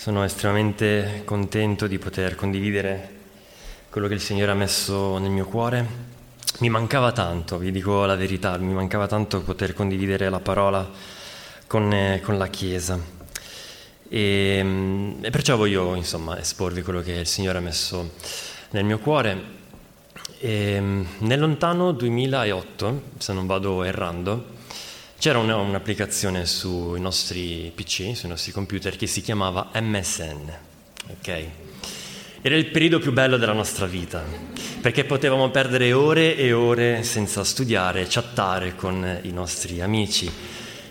Sono estremamente contento di poter condividere quello che il Signore ha messo nel mio cuore. Mi mancava tanto, vi dico la verità, mi mancava tanto poter condividere la parola con, eh, con la Chiesa. E, mm, e, perciò voglio insomma esporvi quello che il Signore ha messo nel mio cuore. E, mm, nel lontano 2008, se non vado errando, c'era una, un'applicazione sui nostri PC, sui nostri computer, che si chiamava MSN. Okay? Era il periodo più bello della nostra vita, perché potevamo perdere ore e ore senza studiare, chattare con i nostri amici.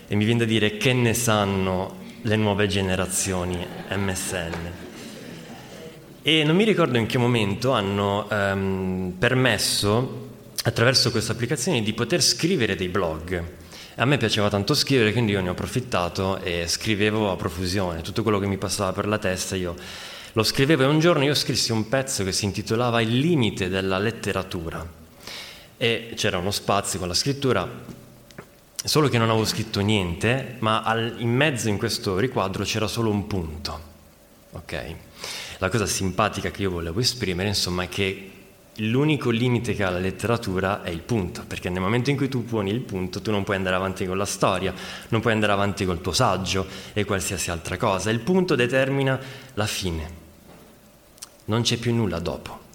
E mi viene da dire che ne sanno le nuove generazioni MSN. E non mi ricordo in che momento hanno um, permesso, attraverso questa applicazione, di poter scrivere dei blog. A me piaceva tanto scrivere, quindi io ne ho approfittato e scrivevo a profusione. Tutto quello che mi passava per la testa io lo scrivevo e un giorno io scrissi un pezzo che si intitolava Il limite della letteratura. E c'era uno spazio con la scrittura, solo che non avevo scritto niente, ma al, in mezzo in questo riquadro c'era solo un punto. Ok? La cosa simpatica che io volevo esprimere, insomma, è che l'unico limite che ha la letteratura è il punto, perché nel momento in cui tu poni il punto tu non puoi andare avanti con la storia, non puoi andare avanti col tuo saggio e qualsiasi altra cosa. Il punto determina la fine, non c'è più nulla dopo.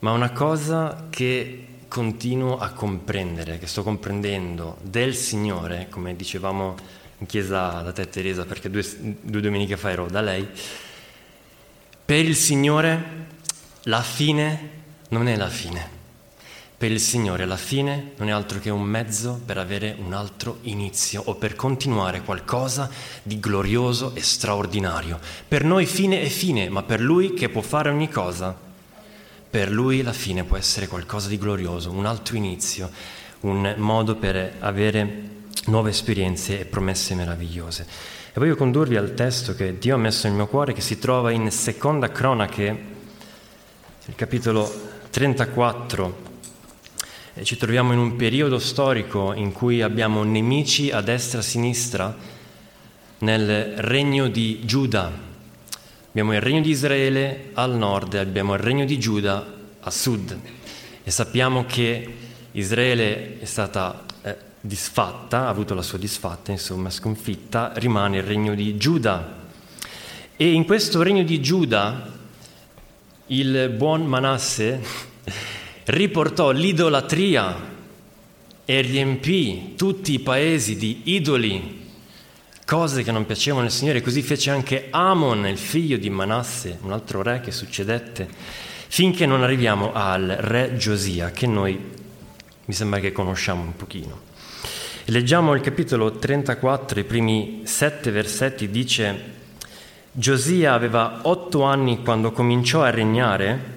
Ma una cosa che continuo a comprendere, che sto comprendendo del Signore, come dicevamo in chiesa da te Teresa, perché due, due domeniche fa ero da lei, per il Signore la fine non è la fine. Per il Signore la fine non è altro che un mezzo per avere un altro inizio o per continuare qualcosa di glorioso e straordinario. Per noi fine è fine, ma per Lui che può fare ogni cosa, per Lui la fine può essere qualcosa di glorioso, un altro inizio, un modo per avere nuove esperienze e promesse meravigliose. E voglio condurvi al testo che Dio ha messo nel mio cuore, che si trova in Seconda Cronache, il capitolo 34 e ci troviamo in un periodo storico in cui abbiamo nemici a destra e a sinistra nel regno di Giuda. Abbiamo il regno di Israele al nord e abbiamo il regno di Giuda a sud. E sappiamo che Israele è stata eh, disfatta, ha avuto la sua disfatta, insomma sconfitta, rimane il regno di Giuda. E in questo regno di Giuda il buon Manasse riportò l'idolatria e riempì tutti i paesi di idoli, cose che non piacevano al Signore. Così fece anche Amon, il figlio di Manasse, un altro re che succedette, finché non arriviamo al re Giosia, che noi mi sembra che conosciamo un pochino. Leggiamo il capitolo 34, i primi sette versetti, dice Giosia aveva otto anni quando cominciò a regnare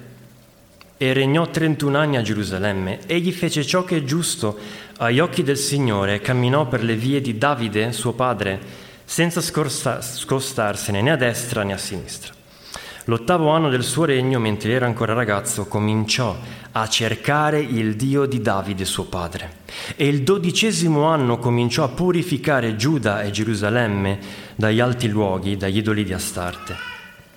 e regnò 31 anni a Gerusalemme. Egli fece ciò che è giusto agli occhi del Signore e camminò per le vie di Davide, suo padre, senza scostarsene né a destra né a sinistra. L'ottavo anno del suo regno, mentre era ancora ragazzo, cominciò a cercare il Dio di Davide, suo padre. E il dodicesimo anno cominciò a purificare Giuda e Gerusalemme dagli alti luoghi, dagli idoli di Astarte,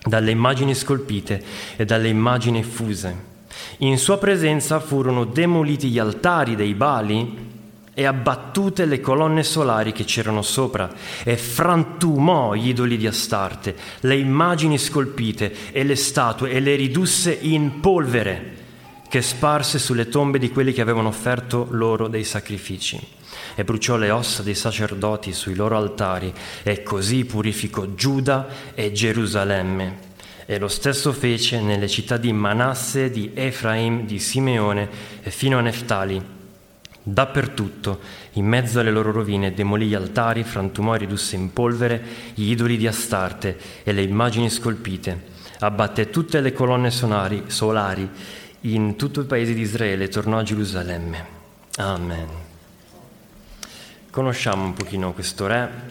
dalle immagini scolpite e dalle immagini fuse. In sua presenza furono demoliti gli altari dei Bali e abbattute le colonne solari che c'erano sopra e frantumò gli idoli di Astarte, le immagini scolpite e le statue e le ridusse in polvere che sparse sulle tombe di quelli che avevano offerto loro dei sacrifici e bruciò le ossa dei sacerdoti sui loro altari e così purificò Giuda e Gerusalemme. E lo stesso fece nelle città di Manasse, di Efraim, di Simeone e fino a Neftali. Dappertutto, in mezzo alle loro rovine, demolì gli altari, frantumò e ridusse in polvere gli idoli di Astarte e le immagini scolpite. Abbatté tutte le colonne sonari, solari in tutto il paese di Israele tornò a Gerusalemme. Amen. Conosciamo un pochino questo re.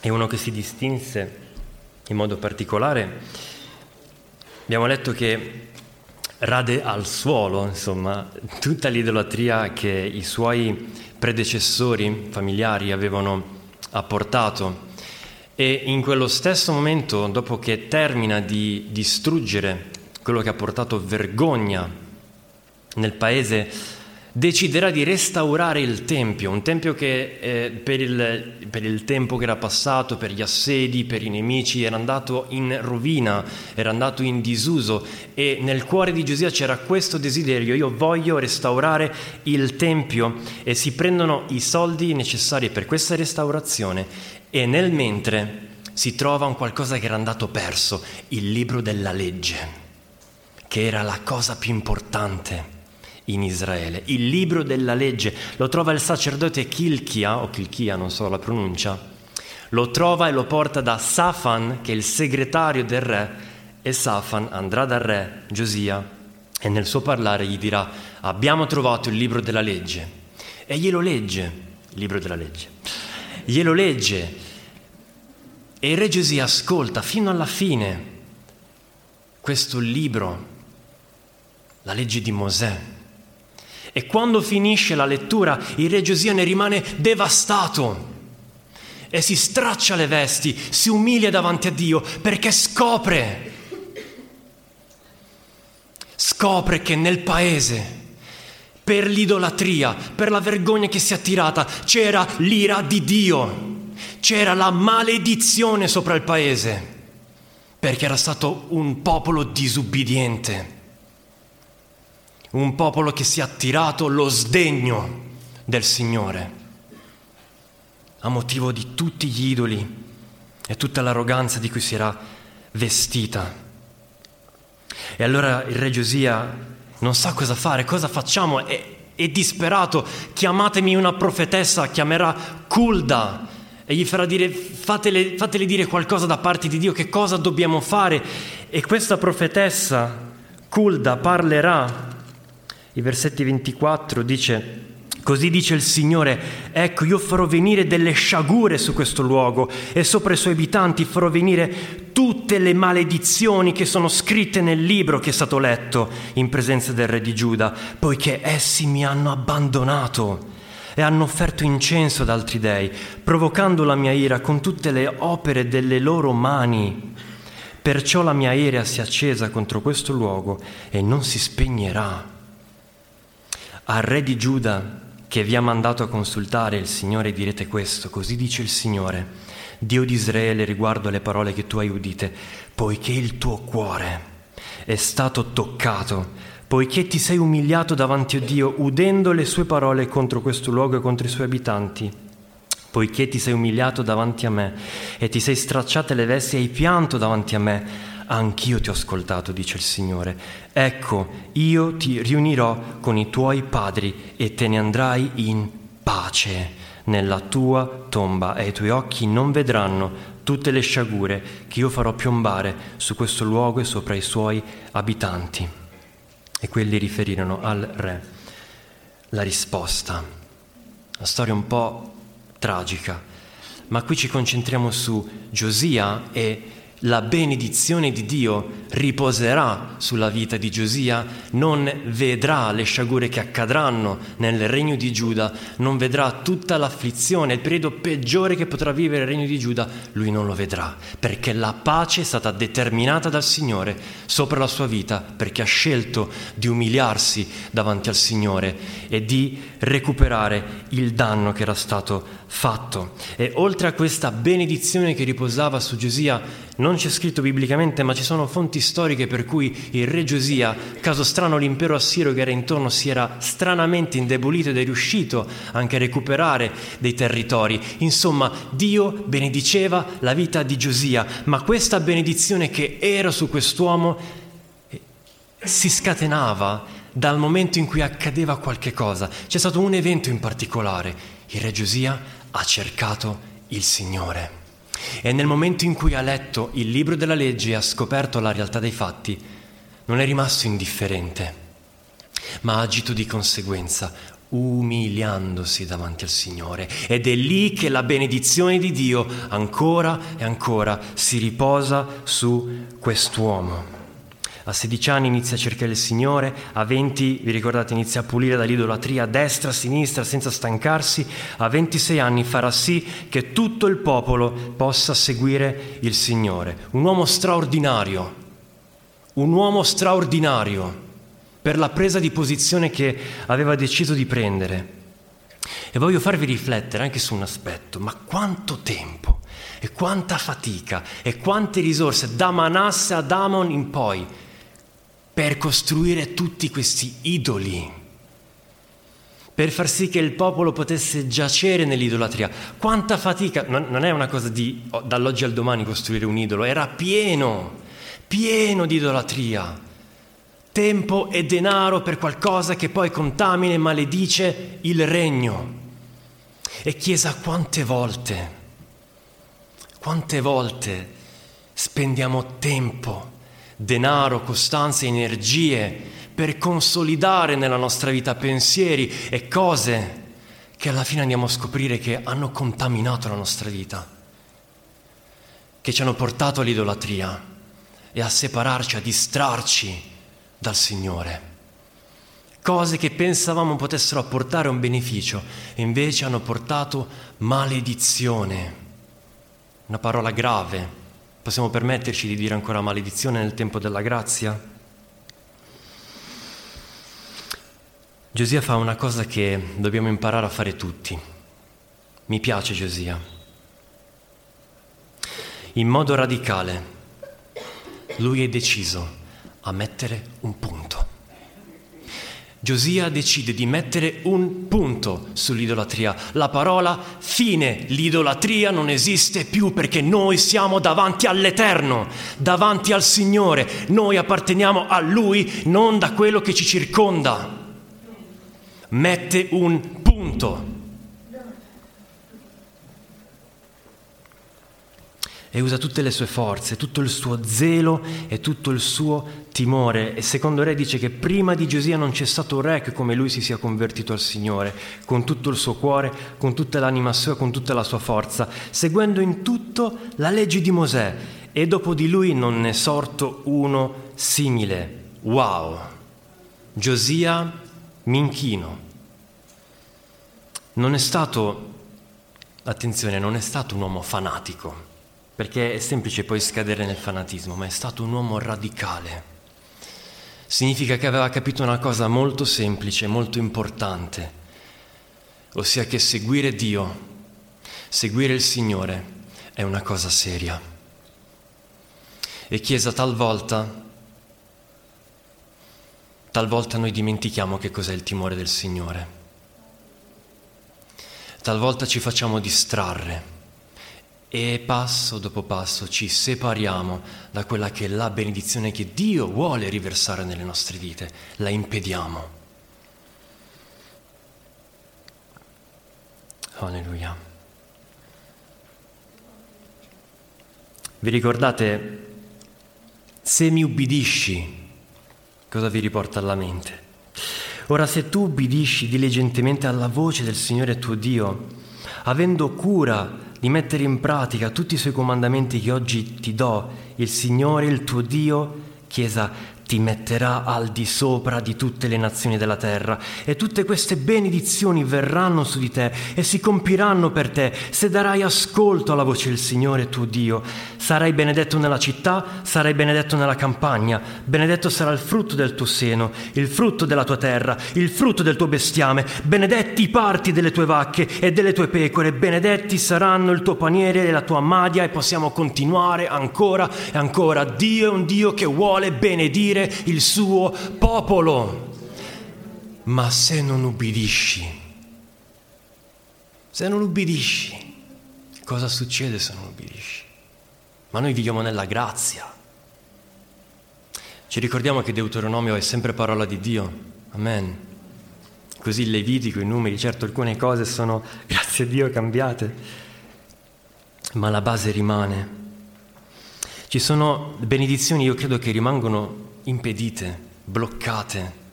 È uno che si distinse in modo particolare. Abbiamo letto che rade al suolo, insomma, tutta l'idolatria che i suoi predecessori familiari avevano ha portato. E in quello stesso momento, dopo che termina di distruggere quello che ha portato vergogna nel paese, deciderà di restaurare il Tempio, un Tempio che eh, per, il, per, il, tempo che era passato, per gli assedi, per i nemici, era andato in rovina, era andato in disuso e nel cuore di Giosia c'era questo desiderio, io voglio restaurare il Tempio e si prendono i soldi necessari per questa restaurazione e nel mentre si trova un qualcosa che era andato perso, il libro della legge, che era la cosa più importante in Israele. Il libro della legge lo trova il sacerdote Kilchia, o Kilchia, non so la pronuncia, lo trova e lo porta da Safan, che è il segretario del re, e Safan andrà dal re Giosia e nel suo parlare gli dirà abbiamo trovato il libro della legge. E glielo legge, il libro della legge, glielo legge. E il re Giosia ascolta fino alla fine questo libro, la legge di Mosè, e quando finisce la lettura, il re Giosia ne rimane devastato. E si straccia le vesti, si umilia davanti a Dio perché scopre, scopre che nel paese, per l'idolatria, per la vergogna che si è attirata, c'era l'ira di Dio, c'era la maledizione sopra il paese, perché era stato un popolo disubbidiente un popolo che si è attirato lo sdegno del Signore a motivo di tutti gli idoli e tutta l'arroganza di cui si era vestita. E allora il re Giosia non sa cosa fare, cosa facciamo, è, è disperato, chiamatemi una profetessa, chiamerà Kulda e gli farà dire fatele, fatele dire qualcosa da parte di Dio, che cosa dobbiamo fare. E questa profetessa Kulda parlerà i versetti 24 dice, così dice il Signore, ecco io farò venire delle sciagure su questo luogo e sopra i suoi abitanti farò venire tutte le maledizioni che sono scritte nel libro che è stato letto in presenza del re di Giuda, poiché essi mi hanno abbandonato e hanno offerto incenso ad altri dei, provocando la mia ira con tutte le opere delle loro mani. Perciò la mia ira si è accesa contro questo luogo e non si spegnerà al re di Giuda che vi ha mandato a consultare il Signore direte questo, così dice il Signore, Dio di Israele riguardo alle parole che tu hai udite, poiché il tuo cuore è stato toccato, poiché ti sei umiliato davanti a Dio udendo le sue parole contro questo luogo e contro i suoi abitanti, poiché ti sei umiliato davanti a me e ti sei stracciate le vesti e hai pianto davanti a me, anch'io ti ho ascoltato, dice il Signore. Ecco, io ti riunirò con i tuoi padri e te ne andrai in pace nella tua tomba e i tuoi occhi non vedranno tutte le sciagure che io farò piombare su questo luogo e sopra i suoi abitanti. E quelli riferirono al re la risposta. Una storia un po' tragica, ma qui ci concentriamo su Giosia e la benedizione di Dio riposerà sulla vita di Giosia, non vedrà le sciagure che accadranno nel regno di Giuda, non vedrà tutta l'afflizione, il periodo peggiore che potrà vivere il regno di Giuda, lui non lo vedrà, perché la pace è stata determinata dal Signore sopra la sua vita, perché ha scelto di umiliarsi davanti al Signore e di recuperare il danno che era stato fatto. E oltre a questa benedizione che riposava su Giosia, non c'è scritto biblicamente, ma ci sono fonti storiche per cui il re Giosia, caso strano l'impero assiro che era intorno, si era stranamente indebolito ed è riuscito anche a recuperare dei territori. Insomma, Dio benediceva la vita di Giosia, ma questa benedizione che era su quest'uomo eh, si scatenava dal momento in cui accadeva qualche cosa. C'è stato un evento in particolare. Il re Giosia ha cercato il Signore. E nel momento in cui ha letto il libro della legge e ha scoperto la realtà dei fatti, non è rimasto indifferente, ma ha agito di conseguenza, umiliandosi davanti al Signore. Ed è lì che la benedizione di Dio ancora e ancora si riposa su quest'uomo. A 16 anni inizia a cercare il Signore, a 20, vi ricordate, inizia a pulire dall'idolatria a destra, a sinistra, senza stancarsi, a 26 anni farà sì che tutto il popolo possa seguire il Signore. Un uomo straordinario, un uomo straordinario per la presa di posizione che aveva deciso di prendere. E voglio farvi riflettere anche su un aspetto, ma quanto tempo e quanta fatica e quante risorse da Manasse ad Amon in poi per costruire tutti questi idoli, per far sì che il popolo potesse giacere nell'idolatria. Quanta fatica, non, è una cosa di oh, dall'oggi al domani costruire un idolo, era pieno, pieno di idolatria. Tempo e denaro per qualcosa che poi contamina e maledice il regno. E Chiesa, quante volte, quante volte spendiamo tempo, denaro, costanza, energie per consolidare nella nostra vita pensieri e cose che alla fine andiamo a scoprire che hanno contaminato la nostra vita, che ci hanno portato all'idolatria e a separarci, a distrarci dal Signore. Cose che pensavamo potessero apportare un beneficio invece hanno portato maledizione. Una parola grave, Possiamo permetterci di dire ancora maledizione nel tempo della grazia? Giosia fa una cosa che dobbiamo imparare a fare tutti. Mi piace Giosia. In modo radicale, lui è deciso a mettere un punto. Giosia decide di mettere un punto sull'idolatria. La parola fine, l'idolatria non esiste più perché noi siamo davanti all'Eterno, davanti al Signore. Noi apparteniamo a Lui, non da quello che ci circonda. Mette un punto. E usa tutte le sue forze, tutto il suo zelo e tutto il suo timore. E secondo Re dice che prima di Giosia non c'è stato re che come lui si sia convertito al Signore, con tutto il suo cuore, con tutta l'anima sua, con tutta la sua forza, seguendo in tutto la legge di Mosè. E dopo di lui non ne è sorto uno simile. Wow! Giosia Minchino. Non è stato, attenzione, non è stato un uomo fanatico perché è semplice poi scadere nel fanatismo, ma è stato un uomo radicale. Significa che aveva capito una cosa molto semplice, molto importante, ossia che seguire Dio, seguire il Signore è una cosa seria. E Chiesa talvolta, talvolta noi dimentichiamo che cos'è il timore del Signore. Talvolta ci facciamo distrarre e passo dopo passo ci separiamo da quella che è la benedizione che Dio vuole riversare nelle nostre vite, la impediamo. Alleluia. Vi ricordate, se mi ubbidisci, cosa vi riporta alla mente? Ora se tu ubbidisci diligentemente alla voce del Signore tuo Dio, avendo cura di mettere in pratica tutti i suoi comandamenti che oggi ti do, il Signore, il tuo Dio, Chiesa, ti metterà al di sopra di tutte le nazioni della terra e tutte queste benedizioni verranno su di te e si compiranno per te se darai ascolto alla voce del Signore tuo Dio. Sarai benedetto nella città, sarai benedetto nella campagna, benedetto sarà il frutto del tuo seno, il frutto della tua terra, il frutto del tuo bestiame, benedetti i parti delle tue vacche e delle tue pecore, benedetti saranno il tuo paniere e la tua madia e possiamo continuare ancora e ancora. Dio è un Dio che vuole benedire servire il suo popolo. Ma se non ubbidisci, se non ubbidisci, cosa succede se non ubbidisci? Ma noi viviamo nella grazia. Ci ricordiamo che Deuteronomio è sempre parola di Dio. Amen. Così il Levitico, i numeri, certo alcune cose sono, grazie a Dio, cambiate, ma la base rimane. Ci sono benedizioni, io credo, che rimangono impedite, bloccate,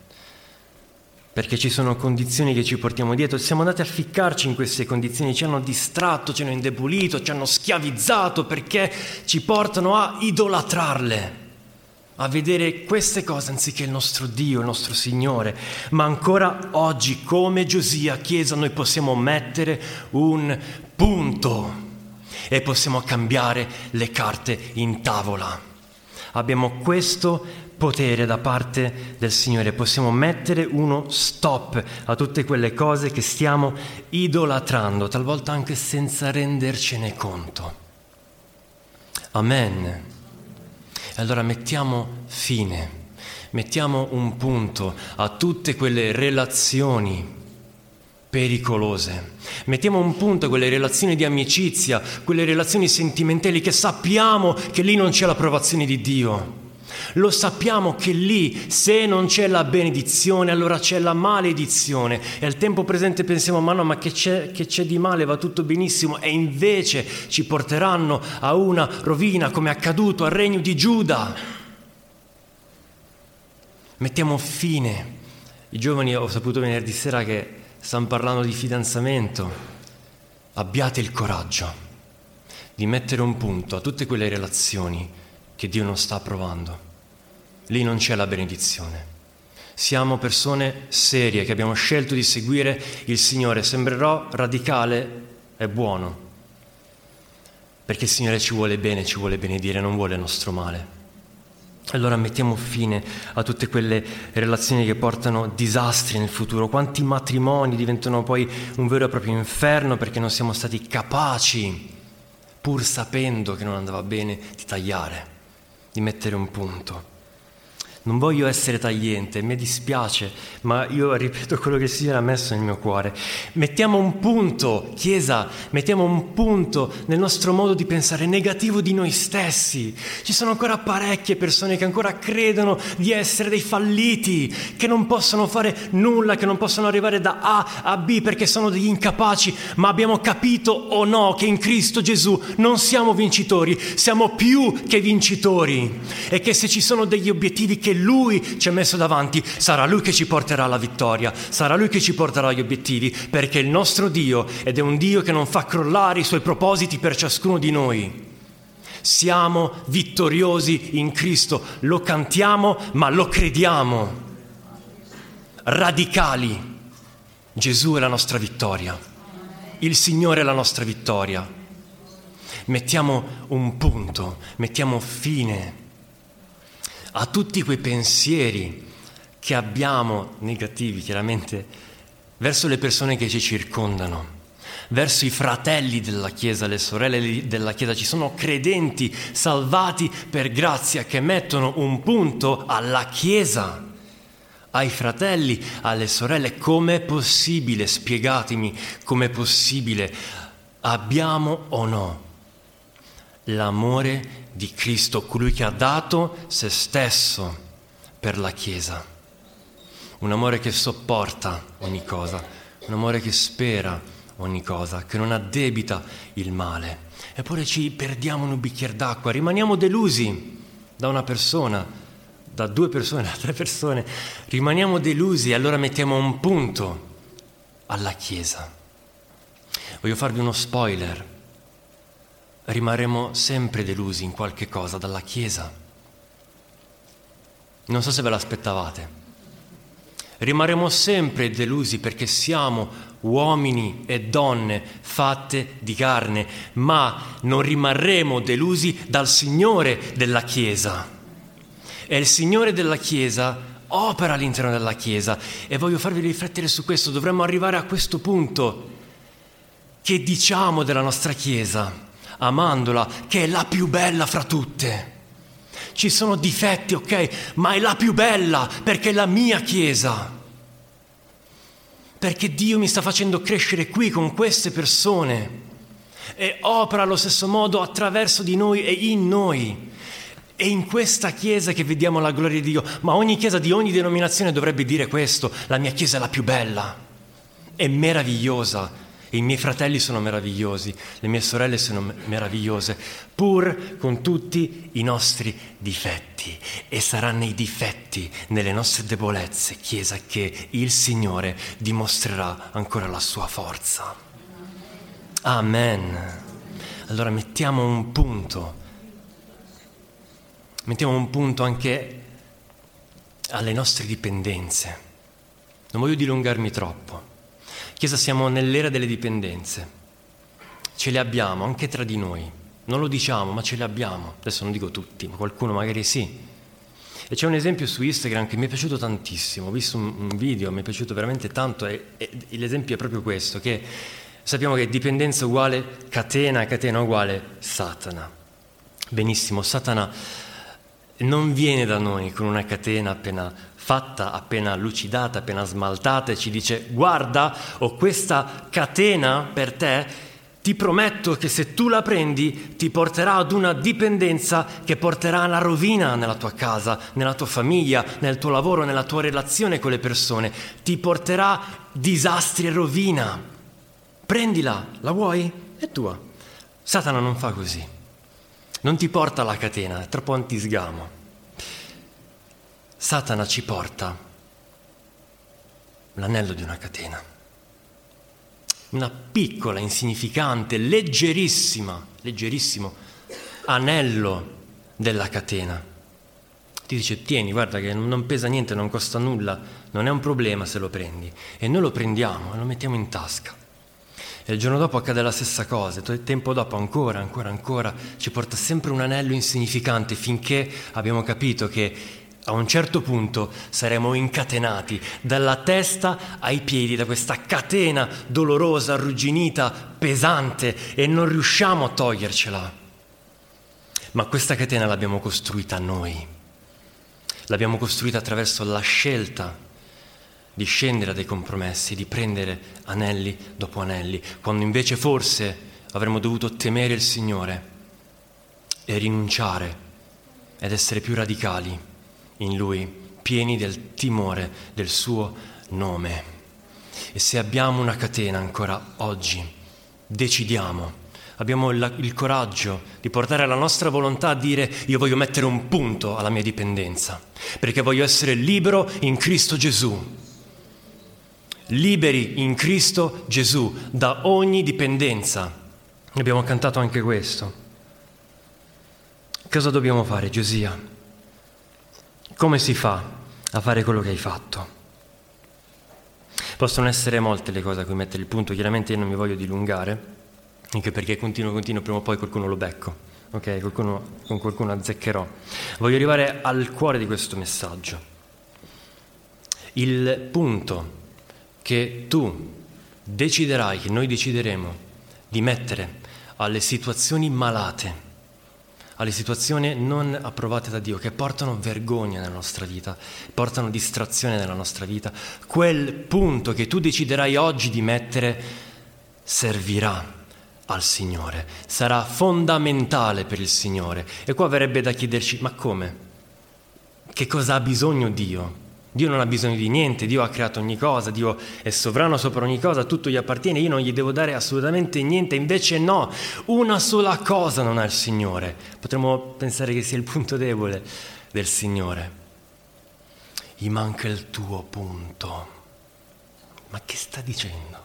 perché ci sono condizioni che ci portiamo dietro. Siamo andati a ficcarci in queste condizioni, ci hanno distratto, ci hanno indebolito, ci hanno schiavizzato perché ci portano a idolatrarle. a vedere queste cose anziché il nostro Dio, il nostro Signore, ma ancora oggi come Giosia, Chiesa, noi possiamo mettere un punto e possiamo cambiare le carte in tavola. Abbiamo questo potere da parte del Signore, possiamo mettere uno stop a tutte quelle cose che stiamo idolatrando, talvolta anche senza rendercene conto. Amen. E allora mettiamo fine, mettiamo un punto a tutte quelle relazioni pericolose. Mettiamo un punto a quelle relazioni di amicizia, quelle relazioni sentimentali che sappiamo che lì non c'è l'approvazione di Dio. Lo sappiamo che lì, se non c'è la benedizione, allora c'è la maledizione. E al tempo presente pensiamo, ma no, ma che c'è, che c'è di male? Va tutto benissimo. E invece ci porteranno a una rovina, come è accaduto al regno di Giuda. Mettiamo fine. I giovani, ho saputo venerdì sera che stanno parlando di fidanzamento. Abbiate il coraggio di mettere un punto a tutte quelle relazioni che Dio non sta approvando lì non c'è la benedizione. Siamo persone serie che abbiamo scelto di seguire il Signore. Sembrerò radicale e buono, perché il Signore ci vuole bene, ci vuole benedire, non vuole il nostro male. Allora mettiamo fine a tutte quelle relazioni che portano disastri nel futuro. Quanti matrimoni diventano poi un vero e proprio inferno perché non siamo stati capaci, pur sapendo che non andava bene, di tagliare, di mettere un punto. Non voglio essere tagliente, mi dispiace, ma io ripeto quello che Signore ha messo nel mio cuore. Mettiamo un punto, Chiesa, mettiamo un punto nel nostro modo di pensare negativo di noi stessi. Ci sono ancora parecchie persone che ancora credono di essere dei falliti, che non possono fare nulla, che non possono arrivare da A a B perché sono degli incapaci, ma abbiamo capito o no che in Cristo Gesù non siamo vincitori, siamo più che vincitori e che se ci sono degli obiettivi che lui ci ha messo davanti, sarà Lui che ci porterà alla vittoria, sarà Lui che ci porterà agli obiettivi, perché il nostro Dio ed è un Dio che non fa crollare i suoi propositi per ciascuno di noi. Siamo vittoriosi in Cristo, lo cantiamo ma lo crediamo. Radicali. Gesù è la nostra vittoria, il Signore è la nostra vittoria. Mettiamo un punto, mettiamo fine a tutti quei pensieri che abbiamo negativi, chiaramente, verso le persone che ci circondano, verso i fratelli della Chiesa, le sorelle della Chiesa. Ci sono credenti salvati per grazia che mettono un punto alla Chiesa ai fratelli, alle sorelle, com'è possibile, spiegatemi com'è possibile, abbiamo o no l'amore di Cristo, colui che ha dato se stesso per la Chiesa. Un amore che sopporta ogni cosa, un amore che spera ogni cosa, che non addebita il male. Eppure ci perdiamo in un bicchiere d'acqua, rimaniamo delusi da una persona, da due persone, da tre persone, rimaniamo delusi e allora mettiamo un punto alla Chiesa. Voglio farvi uno spoiler rimarremo sempre delusi in qualche cosa dalla Chiesa. Non so se ve l'aspettavate. Rimarremo sempre delusi perché siamo uomini e donne fatte di carne, ma non rimarremo delusi dal Signore della Chiesa. E il Signore della Chiesa opera all'interno della Chiesa e voglio farvi riflettere su questo. Dovremmo arrivare a questo punto. Che diciamo della nostra Chiesa? Amandola, che è la più bella fra tutte. Ci sono difetti, ok, ma è la più bella perché è la mia Chiesa. Perché Dio mi sta facendo crescere qui con queste persone e opera allo stesso modo attraverso di noi e in noi. È in questa Chiesa che vediamo la gloria di Dio, ma ogni Chiesa di ogni denominazione dovrebbe dire questo, la mia Chiesa è la più bella, è meravigliosa, i miei fratelli sono meravigliosi, le mie sorelle sono meravigliose, pur con tutti i nostri difetti. E saranno i difetti nelle nostre debolezze, Chiesa, che il Signore dimostrerà ancora la sua forza. Amen. Allora mettiamo un punto mettiamo un punto anche alle nostre dipendenze. Non voglio dilungarmi troppo. Chiesa, siamo nell'era delle dipendenze. Ce le abbiamo anche tra di noi. Non lo diciamo, ma ce le abbiamo. Adesso non dico tutti, ma qualcuno magari sì. E c'è un esempio su Instagram che mi è piaciuto tantissimo. Ho visto un, video, mi è piaciuto veramente tanto e, e l'esempio è proprio questo, che sappiamo che dipendenza uguale catena, catena uguale Satana. Benissimo, Satana non viene da noi con una catena appena fatta, appena lucidata, appena smaltata e ci dice guarda, ho questa catena per te, ti prometto che se tu la prendi ti porterà ad una dipendenza che porterà alla rovina nella tua casa, nella tua famiglia, nel tuo lavoro, nella tua relazione con le persone, ti porterà disastri e rovina. Prendila, la vuoi? È tua. Satana non fa così non ti porta alla catena, è troppo antisgamo. Satana ci porta l'anello di una catena, una piccola, insignificante, leggerissima, leggerissimo anello della catena. Ti dice, tieni, guarda che non pesa niente, non costa nulla, non è un problema se lo prendi. E noi lo prendiamo e lo mettiamo in tasca. E il giorno dopo accade la stessa cosa, il tempo dopo ancora, ancora, ancora, ci porta sempre un anello insignificante finché abbiamo capito che a un certo punto saremo incatenati dalla testa ai piedi da questa catena dolorosa, arrugginita, pesante e non riusciamo a togliercela. Ma questa catena l'abbiamo costruita noi. L'abbiamo costruita attraverso la scelta di scendere a dei compromessi, di prendere anelli dopo anelli, quando invece forse avremmo dovuto temere il Signore e rinunciare ed essere più radicali in Lui, pieni del timore del suo nome. E se abbiamo una catena ancora oggi, decidiamo, abbiamo il, il coraggio di portare la nostra volontà a dire io voglio mettere un punto alla mia dipendenza, perché voglio essere libero in Cristo Gesù liberi in Cristo Gesù da ogni dipendenza. Abbiamo cantato anche questo. Cosa dobbiamo fare, Giosia? Come si fa a fare quello che hai fatto? Possono essere molte le cose a cui mettere il punto, chiaramente io non mi voglio dilungare, anche perché continuo, continuo, prima o poi qualcuno lo becco, ok? Qualcuno, con qualcuno azzeccherò. Voglio arrivare al cuore di questo messaggio. Il punto che tu deciderai, che noi decideremo di mettere alle situazioni malate, alle situazioni non approvate da Dio, che portano vergogna nella nostra vita, portano distrazione nella nostra vita, quel punto che tu deciderai oggi di mettere servirà al Signore, sarà fondamentale per il Signore. E qua verrebbe da chiederci, ma come? Che cosa ha bisogno Dio? Dio non ha bisogno di niente, Dio ha creato ogni cosa, Dio è sovrano sopra ogni cosa, tutto gli appartiene, io non gli devo dare assolutamente niente, invece no, una sola cosa non ha il Signore. Potremmo pensare che sia il punto debole del Signore. Gli manca il tuo punto. Ma che sta dicendo?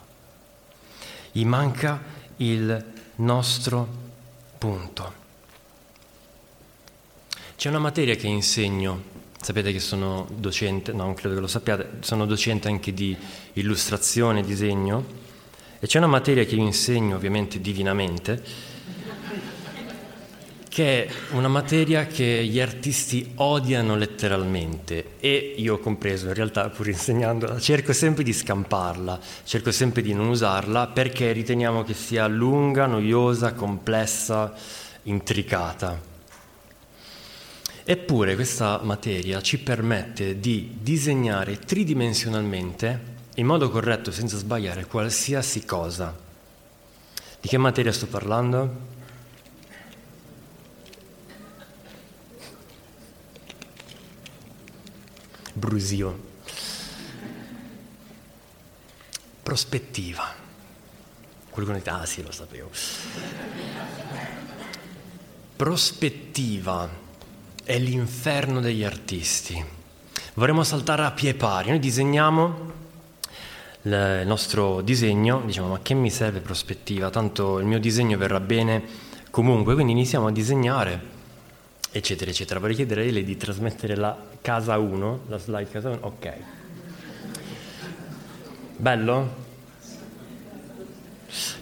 Gli manca il nostro punto. C'è una materia che insegno Sapete che sono docente, no, non credo che lo sappiate, sono docente anche di illustrazione, disegno e c'è una materia che io insegno ovviamente divinamente, che è una materia che gli artisti odiano letteralmente e io ho compreso in realtà pur insegnandola, cerco sempre di scamparla, cerco sempre di non usarla perché riteniamo che sia lunga, noiosa, complessa, intricata. Eppure questa materia ci permette di disegnare tridimensionalmente, in modo corretto, senza sbagliare, qualsiasi cosa. Di che materia sto parlando? Brusio. Prospettiva. Qualcuno dice, ah sì, lo sapevo. Prospettiva è l'inferno degli artisti. Vorremmo saltare a pie pari. Noi disegniamo il nostro disegno, diciamo ma che mi serve prospettiva? Tanto il mio disegno verrà bene comunque, quindi iniziamo a disegnare eccetera, eccetera. Vorrei chiedere a Ele di trasmettere la casa 1, la slide casa 1. Ok. Bello?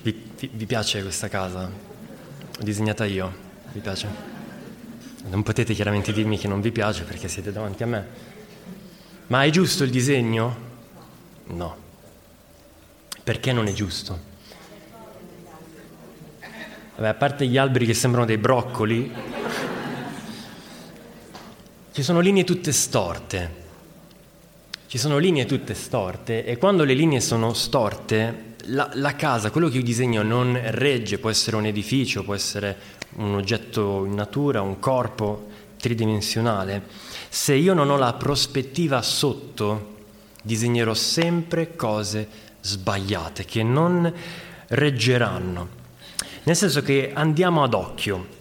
Vi, vi, vi piace questa casa? L'ho disegnata io. Vi piace? Non potete chiaramente dirmi che non vi piace perché siete davanti a me. Ma è giusto il disegno? No. Perché non è giusto? Vabbè, a parte gli alberi che sembrano dei broccoli, ci sono linee tutte storte. Ci sono linee tutte storte e quando le linee sono storte, la, la, casa, quello che io disegno non regge, può essere un edificio, può essere un oggetto in natura, un corpo tridimensionale. Se io non ho la prospettiva sotto, disegnerò sempre cose sbagliate che non reggeranno. Nel senso che andiamo ad occhio,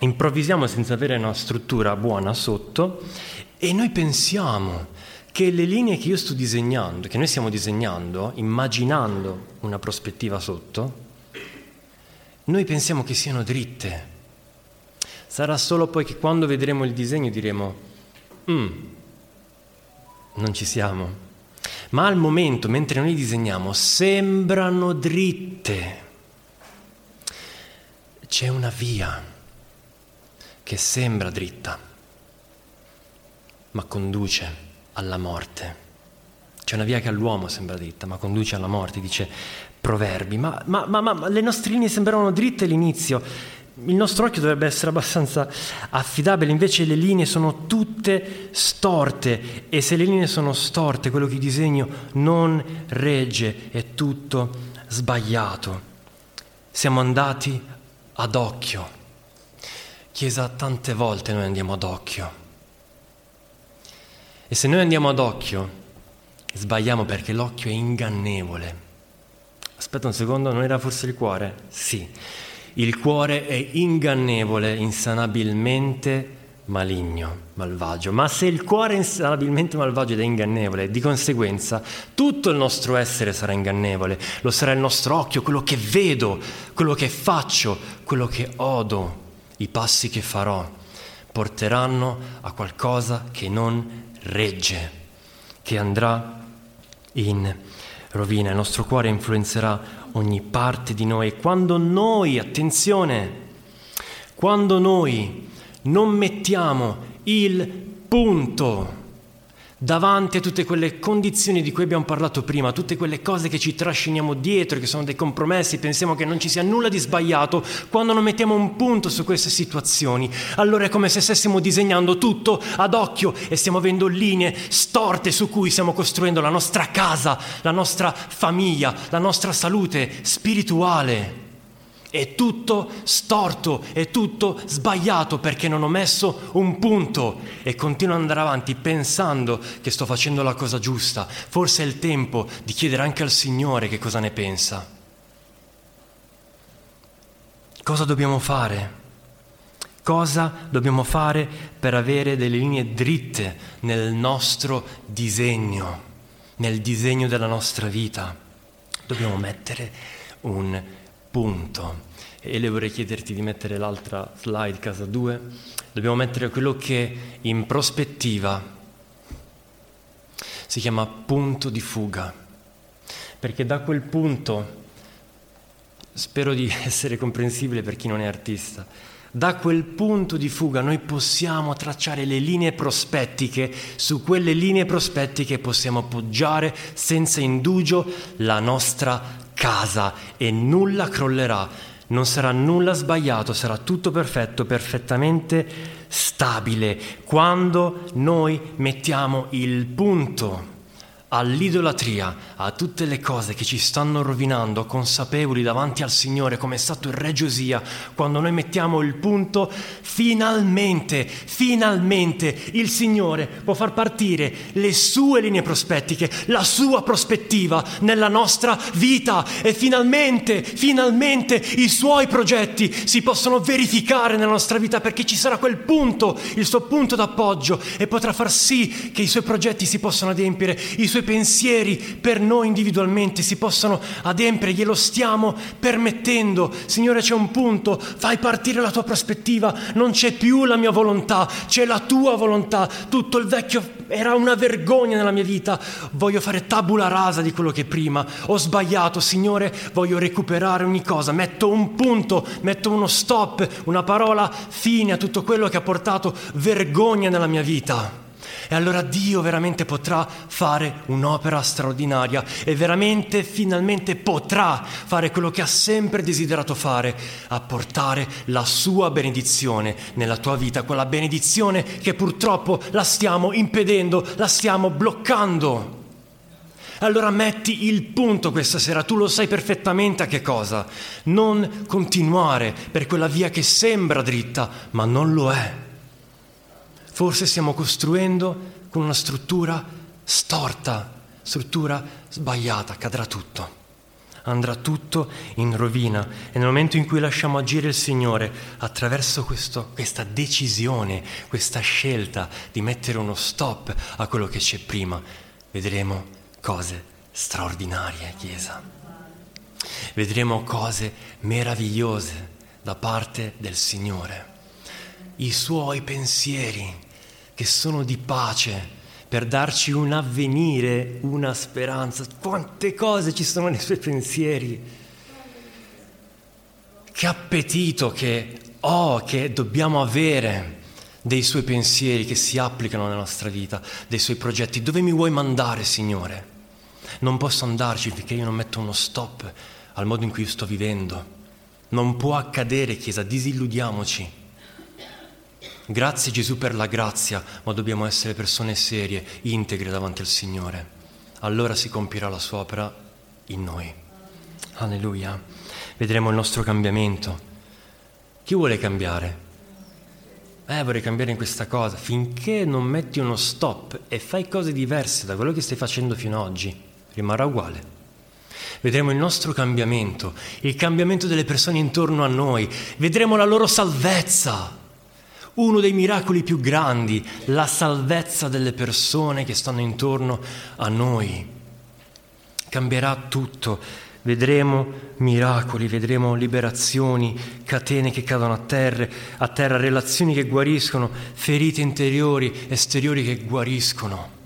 improvvisiamo senza avere una struttura buona sotto e noi pensiamo che le linee che io sto disegnando, che noi stiamo disegnando, immaginando una prospettiva sotto, noi pensiamo che siano dritte. Sarà solo poi che quando vedremo il disegno diremo, mm, non ci siamo. Ma al momento, mentre noi disegniamo, sembrano dritte. C'è una via che sembra dritta, ma conduce alla morte. C'è una via che all'uomo sembra dritta, ma conduce alla morte, dice Proverbi. Ma, ma, ma, ma le nostre linee sembravano dritte all'inizio, il nostro occhio dovrebbe essere abbastanza affidabile, invece le linee sono tutte storte e se le linee sono storte, quello che disegno non regge, è tutto sbagliato. Siamo andati ad occhio. Chiesa, tante volte noi andiamo ad occhio. E se noi andiamo ad occhio, sbagliamo perché l'occhio è ingannevole. Aspetta un secondo, non era forse il cuore? Sì. Il cuore è ingannevole, insanabilmente maligno, malvagio. Ma se il cuore è insanabilmente malvagio ed è ingannevole, di conseguenza tutto il nostro essere sarà ingannevole. Lo sarà il nostro occhio, quello che vedo, quello che faccio, quello che odo, i passi che farò porteranno a qualcosa che non regge, che andrà in rovina. Il nostro cuore influenzerà ogni parte di noi. Quando noi, attenzione, quando noi non mettiamo il punto davanti a tutte quelle condizioni di cui abbiamo parlato prima, tutte quelle cose che ci trasciniamo dietro, che sono dei compromessi, pensiamo che non ci sia nulla di sbagliato, quando non mettiamo un punto su queste situazioni, allora è come se stessimo disegnando tutto ad occhio e stiamo avendo linee storte su cui stiamo costruendo la nostra casa, la nostra famiglia, la nostra salute spirituale. È tutto storto, è tutto sbagliato perché non ho messo un punto e continuo ad andare avanti pensando che sto facendo la cosa giusta. Forse è il tempo di chiedere anche al Signore che cosa ne pensa. Cosa dobbiamo fare? Cosa dobbiamo fare per avere delle linee dritte nel nostro disegno, nel disegno della nostra vita? Dobbiamo mettere un punto. E le vorrei chiederti di mettere l'altra slide, casa 2. Dobbiamo mettere quello che in prospettiva si chiama punto di fuga. Perché da quel punto, spero di essere comprensibile per chi non è artista, da quel punto di fuga noi possiamo tracciare le linee prospettiche, su quelle linee prospettiche possiamo appoggiare senza indugio la nostra casa e nulla crollerà, non sarà nulla sbagliato, sarà tutto perfetto, perfettamente stabile. Quando noi mettiamo il punto all'idolatria, a tutte le cose che ci stanno rovinando, consapevoli davanti al Signore, come è stato il Re Giosia, quando noi mettiamo il punto, finalmente, finalmente il Signore può far partire le sue linee prospettiche, la sua prospettiva nella nostra vita. E finalmente, finalmente i suoi progetti si possono verificare nella nostra vita perché ci sarà quel punto, il suo punto d'appoggio e potrà far sì che i suoi progetti si possano adempiere, i suoi suoi pensieri per noi individualmente si possano adempiere, glielo stiamo permettendo. Signore, c'è un punto, fai partire la tua prospettiva, non c'è più la mia volontà, c'è la tua volontà. Tutto il vecchio era una vergogna nella mia vita, voglio fare tabula rasa di quello che prima. Ho sbagliato, Signore, voglio recuperare ogni cosa, metto un punto, metto uno stop, una parola fine a tutto quello che ha portato vergogna nella mia vita. E allora Dio veramente potrà fare un'opera straordinaria e veramente finalmente potrà fare quello che ha sempre desiderato fare, apportare la sua benedizione nella tua vita, quella benedizione che purtroppo la stiamo impedendo, la stiamo bloccando. Allora metti il punto questa sera, tu lo sai perfettamente a che cosa. Non continuare per quella via che sembra dritta, ma non lo è. Forse stiamo costruendo con una struttura storta, struttura sbagliata, cadrà tutto. Andrà tutto in rovina e nel momento in cui lasciamo agire il Signore attraverso questo, questa decisione, questa scelta di mettere uno stop a quello che c'è prima, vedremo cose straordinarie, Chiesa. Vedremo cose meravigliose da parte del Signore i suoi pensieri che sono di pace per darci un avvenire, una speranza. Quante cose ci sono nei suoi pensieri. Che appetito che ho, che dobbiamo avere dei suoi pensieri che si applicano nella nostra vita, dei suoi progetti. Dove mi vuoi mandare, Signore? Non posso andarci finché io non metto uno stop al modo in cui sto vivendo. Non può accadere, Chiesa, disilludiamoci. Grazie Gesù per la grazia, ma dobbiamo essere persone serie, integre davanti al Signore. Allora si compirà la sua opera in noi. Alleluia. Vedremo il nostro cambiamento. Chi vuole cambiare? Eh, vorrei cambiare in questa cosa. Finché non metti uno stop e fai cose diverse da quello che stai facendo fino ad oggi, rimarrà uguale. Vedremo il nostro cambiamento, il cambiamento delle persone intorno a noi, vedremo la loro salvezza uno dei miracoli più grandi, la salvezza delle persone che stanno intorno a noi. Cambierà tutto, vedremo miracoli, vedremo liberazioni, catene che cadono a terra, a terra, relazioni che guariscono, ferite interiori, esteriori che guariscono.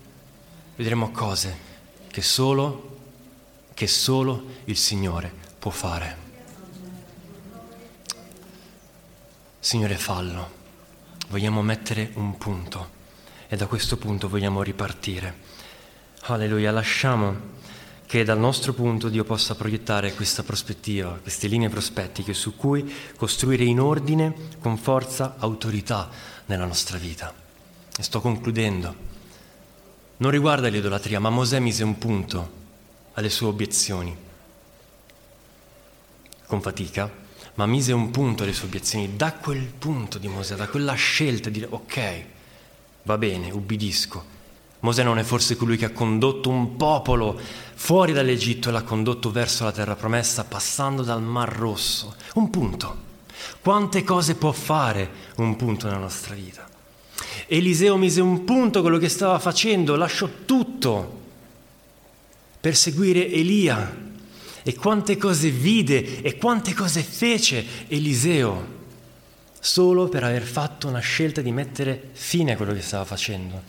Vedremo cose che solo, che solo il Signore può fare. Signore, fallo vogliamo mettere un punto e da questo punto vogliamo ripartire. Alleluia, lasciamo che dal nostro punto Dio possa proiettare questa prospettiva, queste linee prospettiche su cui costruire in ordine, con forza, autorità nella nostra vita. E sto concludendo. Non riguarda l'idolatria, ma Mosè mise un punto alle sue obiezioni. Con fatica, ma mise un punto alle sue obiezioni. Da quel punto di Mosè, da quella scelta di dire ok, va bene, ubbidisco. Mosè non è forse colui che ha condotto un popolo fuori dall'Egitto e l'ha condotto verso la terra promessa passando dal Mar Rosso. Un punto. Quante cose può fare un punto nella nostra vita? Eliseo mise un punto a quello che stava facendo, lasciò tutto per seguire Elia e quante cose vide e quante cose fece Eliseo solo per aver fatto una scelta di mettere fine a quello che stava facendo,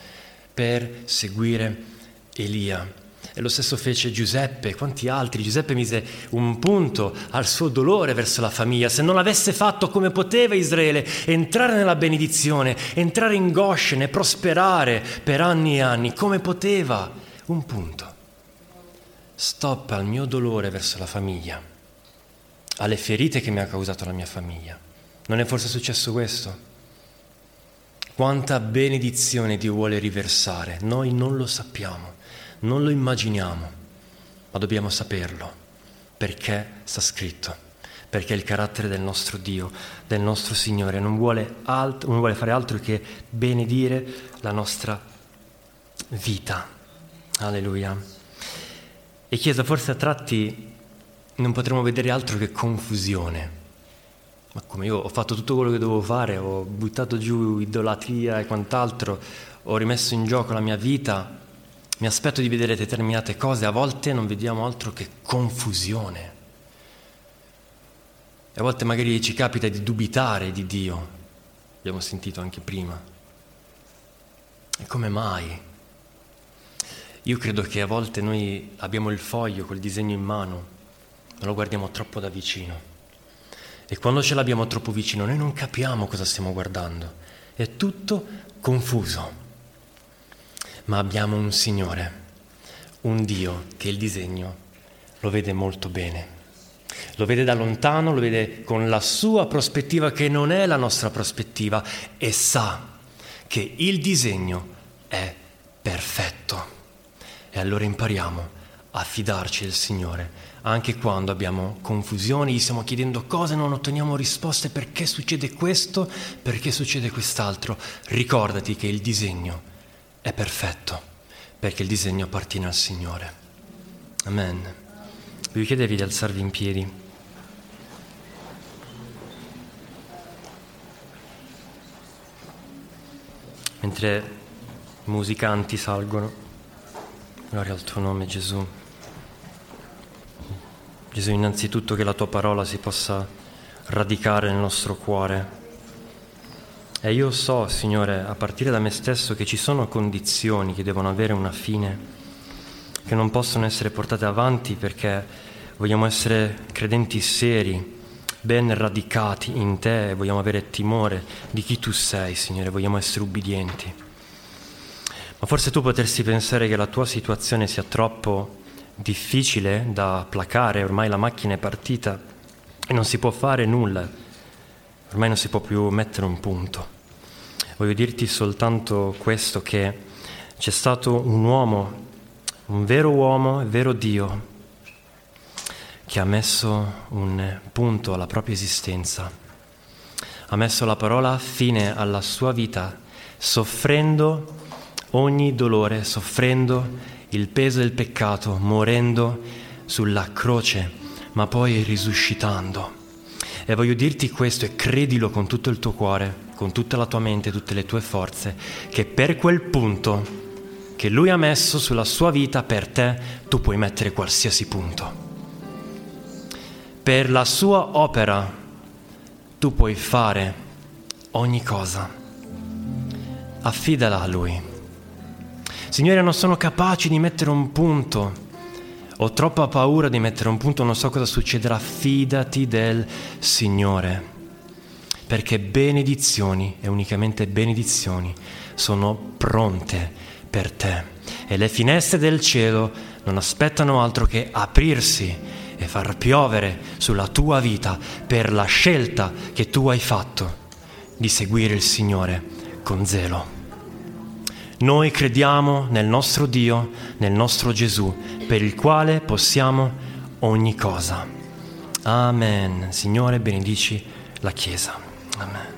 per seguire Elia. E lo stesso fece Giuseppe, quanti altri? Giuseppe mise un punto al suo dolore verso la famiglia. Se non l'avesse fatto come poteva Israele, entrare nella benedizione, entrare in Goshen e prosperare per anni e anni, come poteva? Un punto stop al mio dolore verso la famiglia, alle ferite che mi ha causato la mia famiglia. Non è forse successo questo? Quanta benedizione Dio vuole riversare, noi non lo sappiamo, non lo immaginiamo, ma dobbiamo saperlo, perché sta scritto, perché il carattere del nostro Dio, del nostro Signore, non vuole, alt- non vuole fare altro che benedire la nostra vita. Alleluia. E Chiesa, forse a tratti non potremo vedere altro che confusione. Ma come io ho fatto tutto quello che dovevo fare, ho buttato giù idolatria e quant'altro, ho rimesso in gioco la mia vita Mi aspetto di vedere determinate cose, a volte non vediamo altro che confusione. E a volte magari ci capita di dubitare di Dio, abbiamo sentito anche prima. E come mai? Io credo che a volte noi abbiamo il foglio col disegno in mano, ma lo guardiamo troppo da vicino. E quando ce l'abbiamo troppo vicino noi non capiamo cosa stiamo guardando. È tutto confuso. Ma abbiamo un Signore, un Dio che il disegno lo vede molto bene. Lo vede da lontano, lo vede con la sua prospettiva che non è la nostra prospettiva e sa che il disegno è perfetto. E allora impariamo a fidarci del Signore, anche quando abbiamo confusioni, gli stiamo chiedendo cose e non otteniamo risposte perché succede questo, perché succede quest'altro. Ricordati che il disegno è perfetto, perché il disegno appartiene al Signore. Amen. Vi chiedevi di alzarvi in piedi. Mentre i musicanti salgono. Gloria al tuo nome Gesù. Gesù, innanzitutto che la tua parola si possa radicare nel nostro cuore. E io so, Signore, a partire da me stesso, che ci sono condizioni che devono avere una fine, che non possono essere portate avanti perché vogliamo essere credenti seri, ben radicati in te, vogliamo avere timore di chi tu sei, Signore, vogliamo essere ubbidienti. Ma forse tu potresti pensare che la tua situazione sia troppo difficile da placare, ormai la macchina è partita e non si può fare nulla, ormai non si può più mettere un punto. Voglio dirti soltanto questo, che c'è stato un uomo, un vero uomo, vero Dio, che ha messo un punto alla propria esistenza, ha messo la parola fine alla sua vita, soffrendo ogni dolore, soffrendo il peso del peccato, morendo sulla croce, ma poi risuscitando. E voglio dirti questo e credilo con tutto il tuo cuore, con tutta la tua mente, tutte le tue forze, che per quel punto che Lui ha messo sulla sua vita per te, tu puoi mettere qualsiasi punto. Per la sua opera tu puoi fare ogni cosa. Affidala a Lui. Signore, non sono capace di mettere un punto. Ho troppa paura di mettere un punto, non so cosa succederà. Fidati del Signore. Perché benedizioni e unicamente benedizioni sono pronte per te. E le finestre del cielo non aspettano altro che aprirsi e far piovere sulla tua vita per la scelta che tu hai fatto di seguire il Signore con zelo. Noi crediamo nel nostro Dio, nel nostro Gesù, per il quale possiamo ogni cosa. Amen. Signore, benedici la Chiesa. Amen.